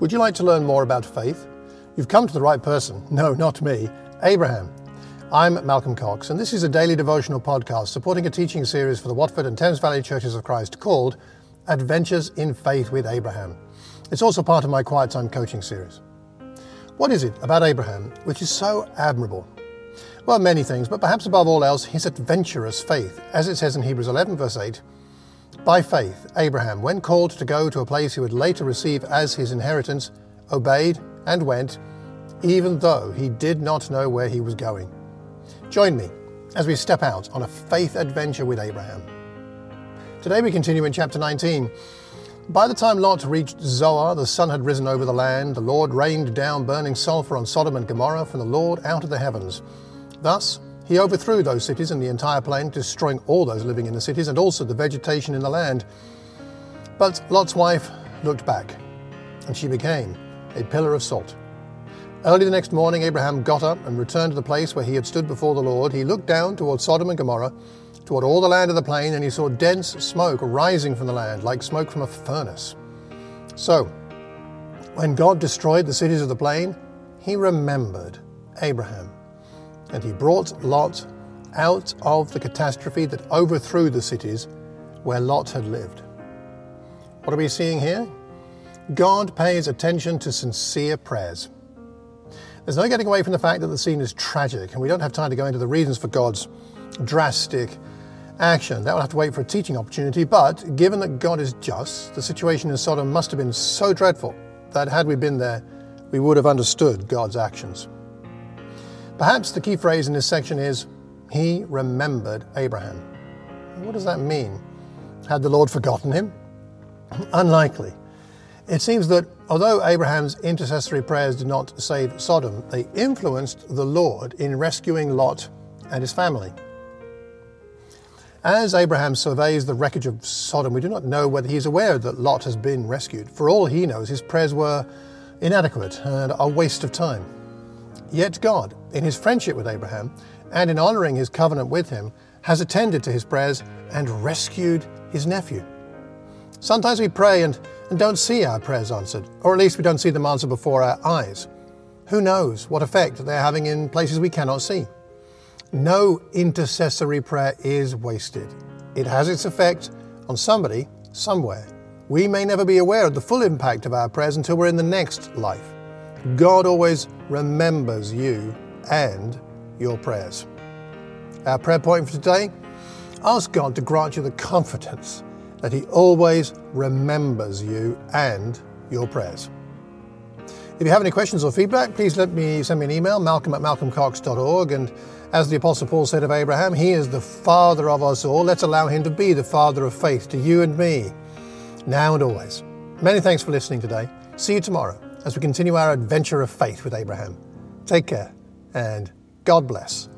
Would you like to learn more about faith? You've come to the right person. No, not me, Abraham. I'm Malcolm Cox, and this is a daily devotional podcast supporting a teaching series for the Watford and Thames Valley Churches of Christ called Adventures in Faith with Abraham. It's also part of my Quiet Time coaching series. What is it about Abraham which is so admirable? Well, many things, but perhaps above all else, his adventurous faith. As it says in Hebrews 11, verse 8, by faith, Abraham, when called to go to a place he would later receive as his inheritance, obeyed and went, even though he did not know where he was going. Join me as we step out on a faith adventure with Abraham. Today we continue in chapter 19. By the time Lot reached Zoar, the sun had risen over the land. The Lord rained down burning sulfur on Sodom and Gomorrah from the Lord out of the heavens. Thus, he overthrew those cities and the entire plain, destroying all those living in the cities and also the vegetation in the land. But Lot's wife looked back, and she became a pillar of salt. Early the next morning, Abraham got up and returned to the place where he had stood before the Lord. He looked down toward Sodom and Gomorrah, toward all the land of the plain, and he saw dense smoke rising from the land, like smoke from a furnace. So, when God destroyed the cities of the plain, he remembered Abraham and he brought Lot out of the catastrophe that overthrew the cities where Lot had lived. What are we seeing here? God pays attention to sincere prayers. There's no getting away from the fact that the scene is tragic, and we don't have time to go into the reasons for God's drastic action. That will have to wait for a teaching opportunity, but given that God is just, the situation in Sodom must have been so dreadful that had we been there, we would have understood God's actions. Perhaps the key phrase in this section is, He remembered Abraham. What does that mean? Had the Lord forgotten him? Unlikely. It seems that although Abraham's intercessory prayers did not save Sodom, they influenced the Lord in rescuing Lot and his family. As Abraham surveys the wreckage of Sodom, we do not know whether he is aware that Lot has been rescued. For all he knows, his prayers were inadequate and a waste of time. Yet God, in his friendship with Abraham and in honoring his covenant with him, has attended to his prayers and rescued his nephew. Sometimes we pray and, and don't see our prayers answered, or at least we don't see them answered before our eyes. Who knows what effect they're having in places we cannot see? No intercessory prayer is wasted. It has its effect on somebody, somewhere. We may never be aware of the full impact of our prayers until we're in the next life. God always remembers you and your prayers. Our prayer point for today ask God to grant you the confidence that He always remembers you and your prayers. If you have any questions or feedback, please let me send me an email, malcolm at malcolmcox.org. And as the Apostle Paul said of Abraham, he is the father of us all. Let's allow him to be the father of faith to you and me, now and always. Many thanks for listening today. See you tomorrow as we continue our adventure of faith with Abraham. Take care and God bless.